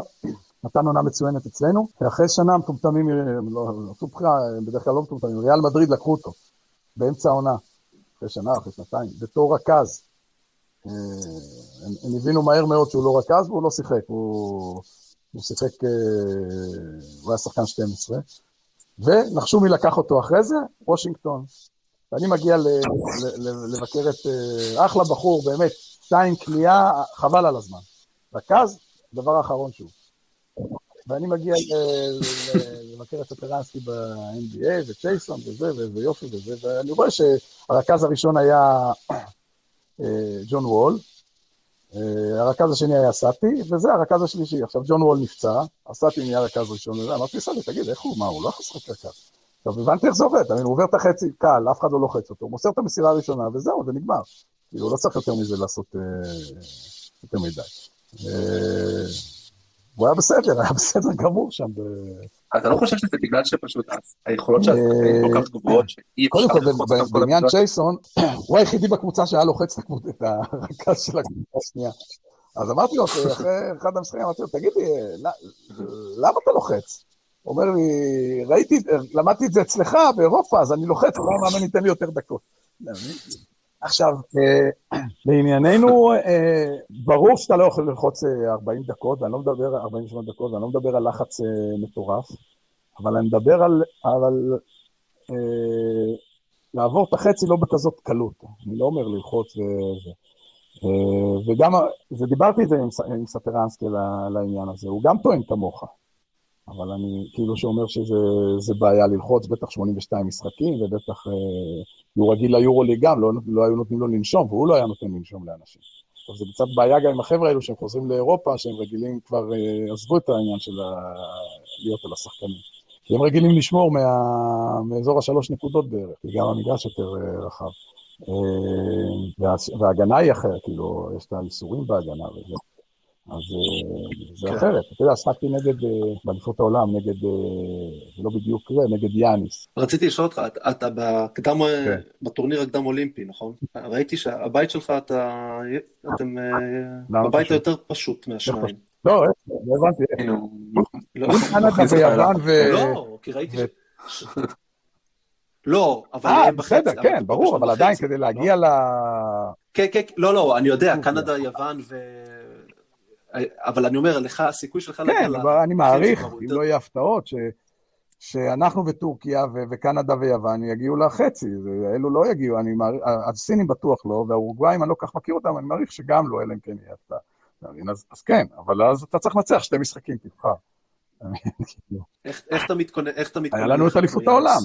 נתן עונה מצוינת אצלנו, ואחרי שנה מטומטמים, לא, עשו בחירה, בדרך כלל לא מטומטמים, ריאל מדריד לקחו אותו, באמצע העונה, אחרי שנה, אחרי שנתיים, בתור רכז. הם, הם הבינו מהר מאוד שהוא לא רכז, והוא לא שיחק, הוא... הוא שיחק, אה, הוא היה שחקן 12, ונחשו מי לקח אותו אחרי זה? וושינגטון. ואני מגיע ל, ל, ל, לבקר את, אה, אחלה בחור, באמת, שתיים כליאה, חבל על הזמן. רכז, דבר האחרון שהוא. ואני מגיע לבקר את סטרנסקי ב-NBA, וצ'ייסון וזה, ויופי וזה, ואני רואה שהרכז הראשון היה אה, ג'ון וול, אה, הרכז השני היה סאטי, וזה הרכז השלישי. עכשיו, ג'ון וול נפצע, הסאטי נהיה רכז ראשון, אמרתי לסאטי, תגיד, איך הוא, מה, הוא לא יכול לשחק רכז. עכשיו, הבנתי איך זה עובד, הוא עובר את החצי, קל, אף אחד לא לוחץ אותו, הוא מוסר את המסירה הראשונה, וזהו, זה נגמר. כאילו, לא צריך יותר מזה לעשות אה, יותר מדי. אה, הוא היה בסדר, היה בסדר גמור שם. אתה לא חושב שזה בגלל שפשוט היכולות של השחקנים כל כך גבוהות, שאי אפשר את כל בעניין ג'ייסון, הוא היחידי בקבוצה שהיה לוחץ את הרכז של הקבוצה השנייה. אז אמרתי לו, אחרי אחד המשחקים, אמרתי לו, תגיד לי, למה אתה לוחץ? הוא אומר לי, ראיתי, למדתי את זה אצלך באירופה, אז אני לוחץ, אולי המאמן ייתן לי יותר דקות. עכשיו, אה, לענייננו, אה, ברור שאתה לא יכול ללחוץ 40 אה, דקות, ואני לא מדבר, 48 דקות, ואני לא מדבר על לחץ מטורף, אבל אני מדבר על, על אה, לעבור את החצי לא בכזאת קלות. אני לא אומר ללחוץ וזה. וגם, ודיברתי את זה עם, עם סטרנסקי לעניין הזה, הוא גם טוען כמוך. אבל אני כאילו שאומר שזה בעיה ללחוץ, בטח 82 משחקים, ובטח אה, הוא רגיל ליורוליג גם, לא, לא היו נותנים לו לנשום, והוא לא היה נותן לנשום לאנשים. עכשיו, זה קצת בעיה גם עם החבר'ה האלו שהם חוזרים לאירופה, שהם רגילים כבר, אה, עזבו את העניין של ה... להיות על השחקנים. כי הם רגילים לשמור מה... מאזור השלוש נקודות בערך, כי גם המגרש יותר אה, רחב. וההגנה היא אחרת, כאילו, יש את האיסורים בהגנה וזה. אז אה, זה כן. אחרת. אתה יודע, שחקתי נגד, אה, באליפות העולם, נגד, זה לא בדיוק זה, נגד יאניס. רציתי לשאול אותך, אתה בקדם, כן. בטורניר הקדם אולימפי, נכון? ראיתי שהבית שלך, אתה, אתם בבית היותר פשוט מהשניים. לא, לא הבנתי. לא, ו... לא, כי ראיתי ש... לא, אבל הם בחצי. בסדר, כן, ברור, אבל עדיין כדי לא? להגיע ל... כן, כן, לא, לא, אני יודע, קנדה, יוון ו... אבל אני אומר, לך, הסיכוי שלך. כן, אני מעריך, אם לא יהיו הפתעות, שאנחנו וטורקיה וקנדה ויוון יגיעו לחצי, אלו לא יגיעו, אני מעריך, הסינים בטוח לא, והאורוגוואים, אני לא כל כך מכיר אותם, אני מעריך שגם לא, אלא אם כן יהיה הפתעה. אז כן, אבל אז אתה צריך לנצח שתי משחקים, תבחר. איך אתה מתכונן? איך אתה מתכונן? היה לנו את אליפות העולם,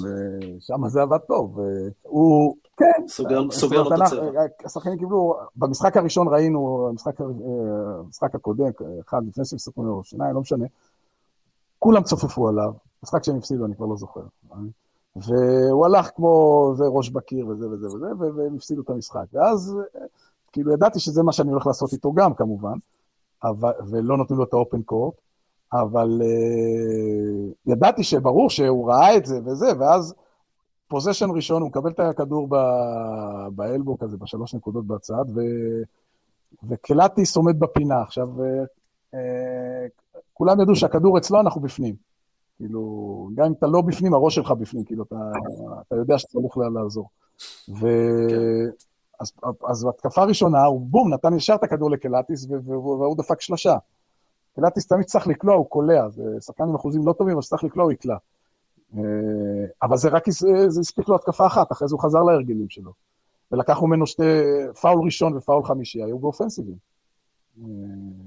שם זה עבד טוב. הוא, כן. סוגר לו את הצבע. השחקנים קיבלו, במשחק הראשון ראינו, המשחק הקודם, אחד לפני שהם סוכנו לו, שניים, לא משנה, כולם צופפו עליו, משחק שהם הפסידו, אני כבר לא זוכר. והוא הלך כמו זה ראש בקיר וזה וזה וזה, והם הפסידו את המשחק. ואז, כאילו, ידעתי שזה מה שאני הולך לעשות איתו גם, כמובן, ולא נותנים לו את האופן קורט. אבל uh, ידעתי שברור שהוא ראה את זה וזה, ואז פוזיישן ראשון, הוא מקבל את הכדור באלבו כזה, בשלוש נקודות בצד, ו... וקלטיס עומד בפינה. עכשיו, uh, uh, כולם ידעו שהכדור אצלו, אנחנו בפנים. כאילו, גם אם אתה לא בפנים, הראש שלך בפנים, כאילו, אתה, אתה יודע שאתה הולך לעזור. ו... אז, אז בהתקפה הראשונה, הוא בום, נתן ישר את הכדור לקלטיס, והוא דפק שלושה. פילאטיס תמיד צריך לקלוע, הוא קולע, זה שחקן עם אחוזים לא טובים, אבל כשצריך לקלוע הוא יקלע. אה, אבל זה רק, זה הספיק לו התקפה אחת, אחרי זה הוא חזר להרגלים שלו. ולקחנו ממנו שתי, פאול ראשון ופאול חמישי, היו באופנסיבים. אה,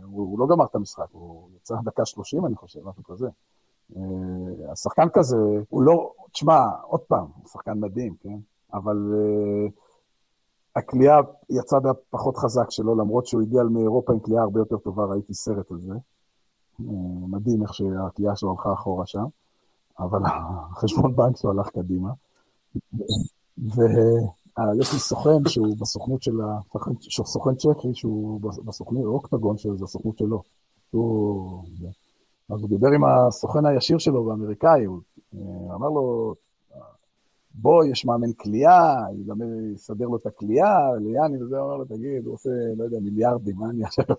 הוא, הוא לא גמר את המשחק, הוא יצא דקה שלושים, אני חושב, משהו כזה. אה, השחקן כזה, הוא לא, תשמע, עוד פעם, הוא שחקן מדהים, כן? אבל הקליעה היא הצד חזק שלו, למרות שהוא הגיע מאירופה עם קליעה הרבה יותר טובה, ראיתי סרט על זה. מדהים איך שהתלייה שלו הלכה אחורה שם, אבל החשבון בנק שלו הלך קדימה. ויש לי סוכן שהוא בסוכנות של ה... סוכן צ'כי שהוא בסוכנות, אוקטגון, שזה הסוכנות שלו. הוא... אז הוא דיבר עם הסוכן הישיר שלו באמריקאי, הוא אמר לו, בוא, יש מאמן כליאה, יסדר לו את הכליאה, ליאני וזה, הוא אומר לו, תגיד, הוא עושה, לא יודע, מיליארדים, מה אני עכשיו...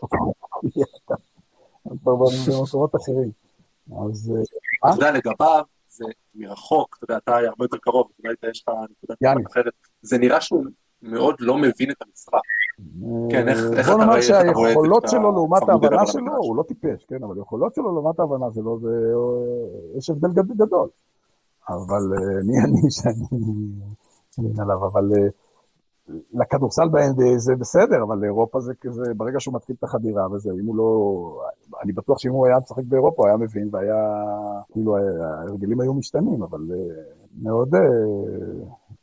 כבר במקומות אחרים. אז... אה? אתה יודע, לגביו, זה מרחוק, אתה יודע, אתה הרבה יותר קרוב, אולי יש לך נקודת אחרת. זה נראה שהוא מאוד לא מבין את המשחק. כן, איך אתה רואה שהיכולות שלו לעומת ההבנה שלו, הוא לא טיפש, כן, אבל היכולות שלו לעומת ההבנה שלו, יש הבדל גדול. אבל אה, מי אני שאני מבין עליו, אבל אה, לכדורסל זה בסדר, אבל לאירופה זה כזה, ברגע שהוא מתחיל את החדירה וזה, אם הוא לא... אני בטוח שאם הוא היה משחק באירופה, הוא היה מבין והיה... כאילו, ההרגלים היו משתנים, אבל אה, מאוד, אה,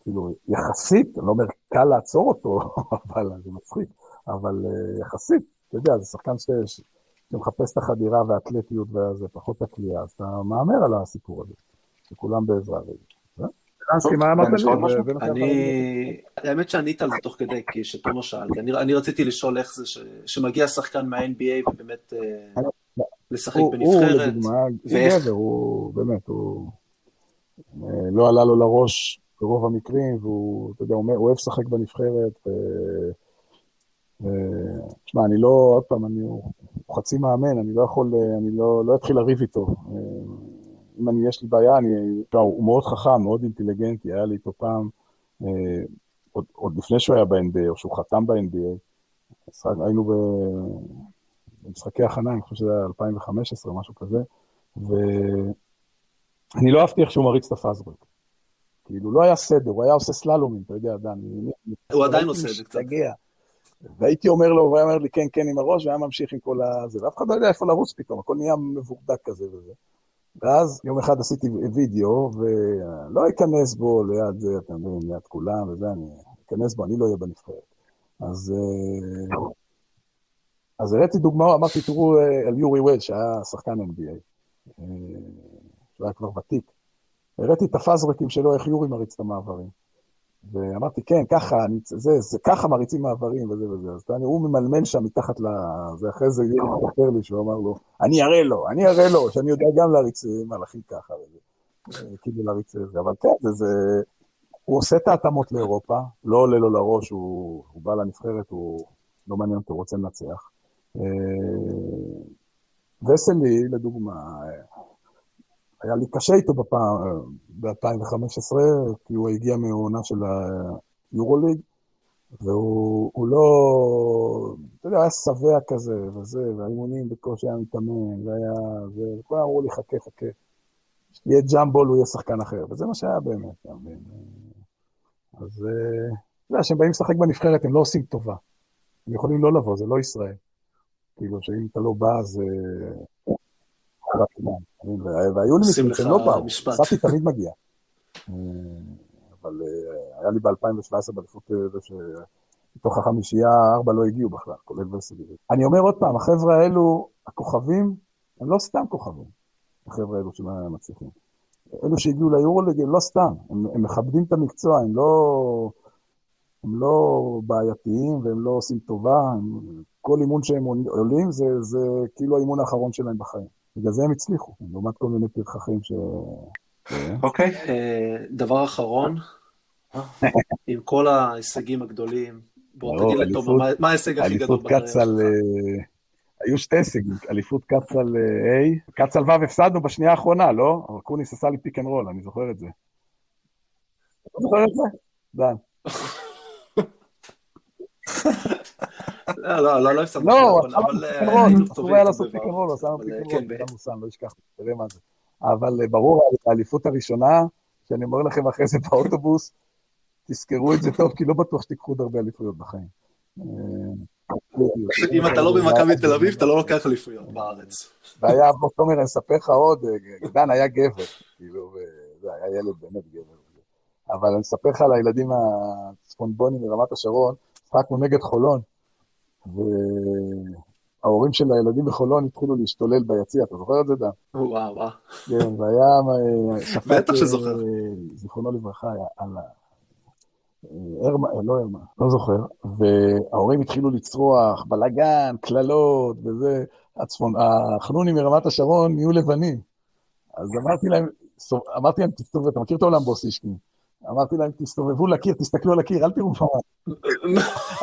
כאילו, יחסית, אני לא אומר קל לעצור אותו, אבל זה מצחיק, אבל אה, יחסית, אתה יודע, זה שחקן ש... שמחפש את החדירה והאתלטיות וזה, פחות הקליעה, אז אתה מהמר על הסיפור הזה, שכולם בעזרה רגע. רנסקי, מה אמרת לי? אני... האמת שענית על זה תוך כדי, כי שתומר שאלתי. אני רציתי לשאול איך זה שמגיע שחקן מה-NBA ובאמת אה, לשחק בנבחרת. הוא לדוגמה, הוא באמת, הוא אה, לא עלה לו לראש ברוב המקרים, והוא, אתה יודע, הוא אוהב לשחק בנבחרת. תשמע, אני לא, עוד פעם, אני, חצי מאמן, אני לא יכול, אני לא, לא אתחיל לריב איתו. אם אני, יש לי בעיה, אני... הוא מאוד חכם, מאוד אינטליגנטי, היה לי איתו פעם, אה, עוד, עוד לפני שהוא היה ב-NBA, או שהוא חתם ב-NBA, היינו ב... במשחקי הכנה, אני חושב שזה היה 2015, משהו כזה, ואני לא אהבתי איך שהוא מריץ את הפאזברק. כאילו, לא היה סדר, הוא היה עושה סללומים, אתה יודע, דן. הוא עדיין עושה את זה קצת. והייתי אומר לו, והוא היה אומר לי כן, כן עם הראש, והיה ממשיך עם כל הזה, ואף אחד לא יודע איפה לרוץ פתאום, הכל נהיה מבורדק כזה וזה. ואז יום אחד עשיתי וידאו, ולא אכנס בו ליד זה, אתם מבינים, ליד כולם וזה, אני אכנס בו, אני לא אהיה בנבחרת. אז, אה, אז הראיתי דוגמא, אמרתי, תראו אה, על יורי וייד, שהיה שחקן NBA, אה, שהוא היה כבר ותיק. הראיתי את הפאזרקים שלו, איך יורי מריץ את המעברים. ואמרתי, כן, ככה, אני, זה, זה, ככה מריצים מעברים וזה וזה. אז אני, הוא ממלמל שם מתחת ל... זה אחרי זה יורי מספר לי שהוא אמר לו, אני אראה לו, אני אראה לו, שאני יודע גם להריץ מהלכים ככה. וזה. כאילו להריץ את זה. אבל כן, זה, זה... הוא עושה את ההתאמות לאירופה, לא עולה לו לראש, הוא, הוא בא לנבחרת, הוא לא מעניין אותו, הוא רוצה לנצח. וסלי, לדוגמה, היה לי קשה איתו ב-2015, כי הוא הגיע מעונה של היורוליג, והוא לא, אתה יודע, היה שבע כזה, וזה, והאימונים בקושי היה מתאמן, והיה, וכולם אמרו לי, חכה, חכה. יהיה ג'אמבול, הוא יהיה שחקן אחר, וזה מה שהיה באמת, אתה מבין? אז אתה יודע, כשהם באים לשחק בנבחרת, הם לא עושים טובה. הם יכולים לא לבוא, זה לא ישראל. כאילו, שאם אתה לא בא, אז... והיו לי מקרים שהם לא באו, ספי תמיד מגיע. אבל היה לי ב-2017 באליפות זה שמתוך החמישייה, ארבע לא הגיעו בכלל, כולל ורסיליבי. אני אומר עוד פעם, החבר'ה האלו, הכוכבים, הם לא סתם כוכבים, החבר'ה האלו שמצליחים. אלו שהגיעו ליורוליג הם לא סתם, הם, הם מכבדים את המקצוע, הם לא, הם לא בעייתיים והם לא עושים טובה, הם, כל אימון שהם עולים זה, זה כאילו האימון האחרון שלהם בחיים. בגלל זה הם הצליחו, לעומת כל מיני פרחחים ש... אוקיי. דבר אחרון, עם כל ההישגים הגדולים, בוא תגיד לתומר, מה ההישג הכי גדול בקריירה שלך? היו שתי הישגים, אליפות קצ"ל A, קצ"ל ו' הפסדנו בשנייה האחרונה, לא? אבל קוניס עשה לי פיק אנד רול, אני זוכר את זה. אתה זוכר את זה? דן. לא, לא, לא, לא הפסדנו. לא, אבל היינו טובים. הוא היה לעשות פיק אנד רול, עשה לנו פיק אנד רול, גם מוסם, לא אשכח, תראה מה זה. אבל ברור, האליפות הראשונה, שאני אומר לכם אחרי זה באוטובוס, תזכרו את זה טוב, כי לא בטוח שתיקחו עוד הרבה אליפויות בחיים. אם אתה לא במכבי תל אביב, אתה לא לוקח אליפויות בארץ. והיה, בוא תומר, אני אספר לך עוד, דן היה גבר, כאילו, זה היה ילד באמת גבר. אבל אני אספר לך על הילדים הצפונבונים מרמת השרון, שחקנו נגד חולון, וההורים של הילדים בחולון התחילו להשתולל ביציע, אתה זוכר את זה, דן? וואו, וואו. כן, והיה שפט, בטח שזוכר. זיכרונו לברכה, על הרמה, לא הרמה, לא זוכר, וההורים התחילו לצרוח, בלאגן, קללות וזה, הצפון, החנונים מרמת השרון נהיו לבנים. אז אמרתי להם, אמרתי להם, תסתובב, אתה מכיר את העולם בוסישקין? אמרתי להם, תסתובבו לקיר, תסתכלו על הקיר, אל תראו פעם.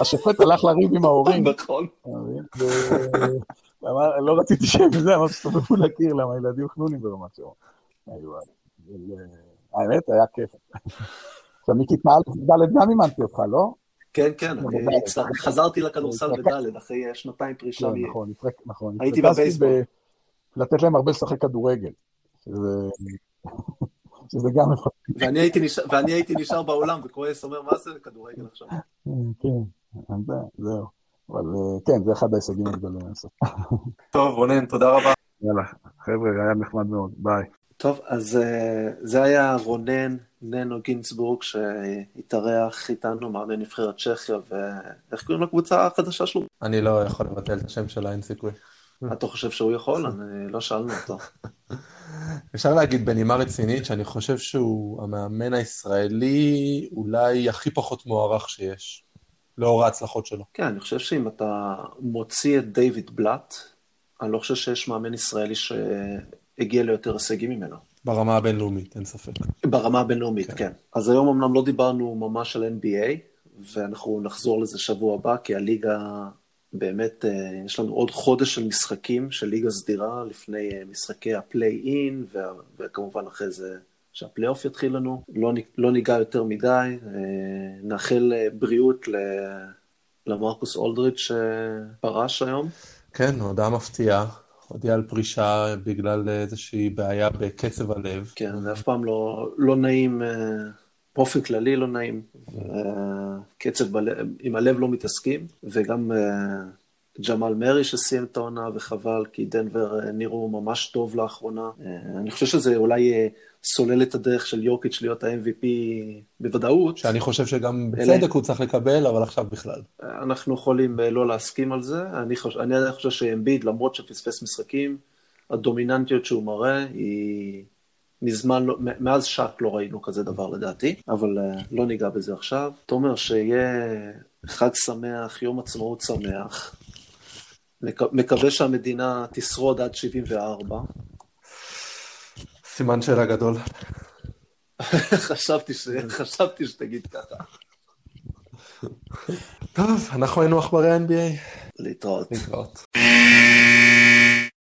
השופט הלך לריב עם ההורים. נכון. לא רציתי שהם זה, אמרתי, תסתובבו לקיר, למה הילדים חנונים ברמת שרון. האמת, היה כיף. עכשיו, מיקי, פעל ד' גם אימנתי אותך, לא? כן, כן, חזרתי לכדורסל בד' אחרי שנתיים פרישה. נכון, נכון. הייתי בבייסבול. לתת להם הרבה לשחק כדורגל. שזה גם מפתח. ואני הייתי נשאר באולם וכועס, אומר, מה זה כדורגל עכשיו? כן, זהו. אבל כן, זה אחד ההישגים הגדולים. טוב, רונן, תודה רבה. יאללה, חבר'ה, היה נחמד מאוד, ביי. טוב, אז זה היה רונן ננו גינצבורג, שהתארח איתנו, מאמן נבחרת צ'כיה, ואיך קוראים לקבוצה החדשה שלו? אני לא יכול לבטל את השם שלה, אין סיכוי. אתה חושב שהוא יכול? אני לא שאלנו אותו. אפשר להגיד בנימה רצינית שאני חושב שהוא המאמן הישראלי אולי הכי פחות מוערך שיש, לאור ההצלחות שלו. כן, אני חושב שאם אתה מוציא את דיוויד בלאט, אני לא חושב שיש מאמן ישראלי שהגיע ליותר הישגים ממנו. ברמה הבינלאומית, אין ספק. ברמה הבינלאומית, כן. כן. אז היום אמנם לא דיברנו ממש על NBA, ואנחנו נחזור לזה שבוע הבא, כי הליגה באמת, יש לנו עוד חודש של משחקים של ליגה סדירה לפני משחקי הפליי-אין, וכמובן אחרי זה שהפליי-אוף יתחיל לנו. לא, לא ניגע יותר מדי, נאחל בריאות למרקוס אולדריץ' שפרש היום. כן, הודעה מפתיעה. הודיע על פרישה בגלל איזושהי בעיה בקצב הלב. כן, זה אף פעם לא, לא נעים, באופן כללי לא נעים. קצב בלב, עם הלב לא מתעסקים, וגם ג'מאל מרי שסיים את העונה, וחבל, כי דנבר אה, נראו ממש טוב לאחרונה. אה, אני חושב שזה אולי אה, סולל את הדרך של יוקיץ' להיות ה-MVP בוודאות. שאני חושב שגם בצדק הוא צריך לקבל, אבל עכשיו בכלל. אנחנו יכולים לא להסכים על זה. אני חושב, אני חושב שאמביד, למרות שפספס משחקים, הדומיננטיות שהוא מראה היא... מזמן, לא, מאז שק לא ראינו כזה דבר לדעתי, אבל לא ניגע בזה עכשיו. תומר, שיהיה חג שמח, יום עצמאות שמח. מקווה שהמדינה תשרוד עד 74. סימן שאלה גדול. חשבתי, ש... חשבתי שתגיד ככה. טוב, אנחנו היינו עכברי NBA. להתראות. להתראות.